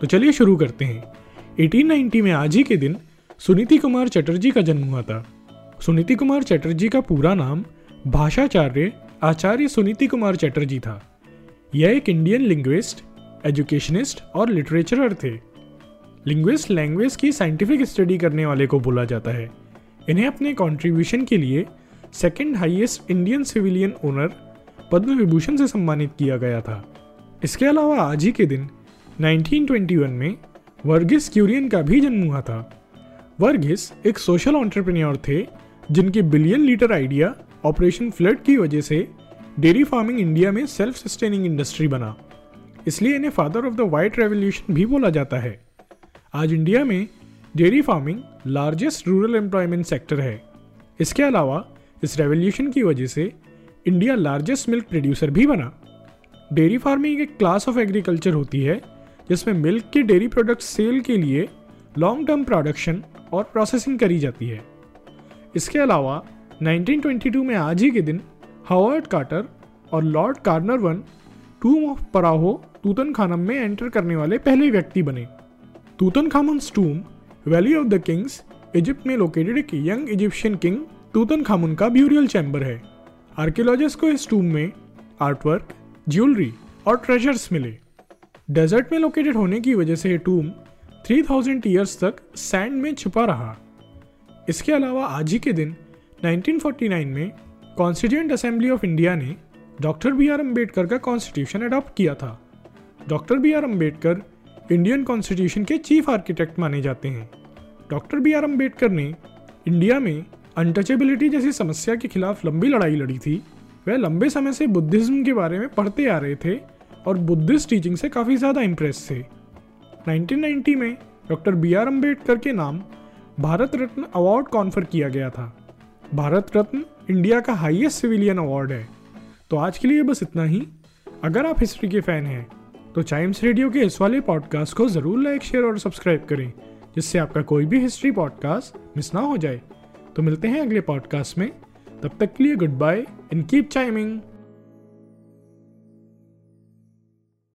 तो चलिए शुरू करते हैं। 1890 में आज ही के दिन सुनीति कुमार चटर्जी का जन्म हुआ था। सुनीति कुमार चटर्जी का पूरा नाम भाषाचार्य आचार्य सुनीति कुमार चटर्जी था। यह एक इंडियन लिंग्विस्ट एजुकेशनिस्ट और लिटरेचरर थे। लिंग्विस्ट लैंग्वेज की साइंटिफिक स्टडी करने वाले को बोला जाता है। इन्हें अपने कंट्रीब्यूशन के लिए second highest Indian civilian honour Padma Vibhushan से सम्मानित किया गया था। इसके अलावा आज ही के दिन 1921 में वर्गिस क्यूरियन का भी जन्म हुआ था। वर्गिस एक सोशल एंटरप्रेन्योर थे, जिनके billion litre idea operation flood की वजह से डेयरी फ़ार्मिंग इंडिया में सेल्फ सस्टेनिंग इंडस्ट्री बना। इसलिए इन्हें father of the white revolution भी बोला जाता है। आज इंडिया में dairy farming largest rural employment sector है। इसके अलावा इस रेवोल्यूशन की वजह से इंडिया लार्जेस्ट मिल्क प्रोड्यूसर भी बना। डेयरी फ़ार्मिंग एक क्लास ऑफ़ एग्रीकल्चर होती है जिसमें मिल्क के डेयरी प्रोडक्ट सेल के लिए लॉन्ग टर्म प्रोडक्शन और प्रोसेसिंग करी जाती है। इसके अलावा 1922 में आज ही के दिन हावर्ड कार्टर और Lord Carnarvon tomb of pharaoh Tutankhamun में एंटर करने वाले पहले व्यक्ति बने। Tutankhamun's tomb valley of the kings Egypt में लोकेटेड एक young Egyptian king Tutankhamun का ब्यूरियल चैम्बर है। आर्कियोलॉजिस्ट को इस टूम में आर्टवर्क ज्वेलरी और ट्रेजर्स मिले। डेजर्ट में लोकेटेड होने की वजह से ये टूम 3000 ईयर्स तक सैंड में छुपा रहा। इसके अलावा आज ही के दिन 1949 में कॉन्स्टिट्यूंट असेंबली ऑफ़ इंडिया ने डॉक्टर बी आर अंबेडकर का कॉन्स्टिट्यूशन अडॉप्ट किया था। Doctor B R Ambedkar Indian constitution के चीफ आर्किटेक्ट माने जाते हैं। डॉक्टर बी आर अंबेडकर ने इंडिया में अनटचेबिलिटी जैसी समस्या के खिलाफ लंबी लड़ाई लड़ी थी। वह लंबे समय से बुद्धिज्म के बारे में पढ़ते आ रहे थे और बुद्धिस्ट टीचिंग से काफ़ी ज़्यादा इम्प्रेस थे। 1990 में डॉक्टर बी आर अंबेडकर के नाम भारत रत्न अवार्ड कॉन्फर किया गया था। भारत रत्न इंडिया का हाईएस्ट सिविलियन अवार्ड है। तो आज के लिए बस इतना ही। अगर आप हिस्ट्री के फ़ैन हैं तो चाइम्स रेडियो के इस वाले पॉडकास्ट को ज़रूर लाइक शेयर और सब्सक्राइब करें, जिससे आपका कोई भी हिस्ट्री पॉडकास्ट मिस ना हो जाए। तो मिलते हैं अगले पॉडकास्ट में। तब तक के लिए good bye and keep chiming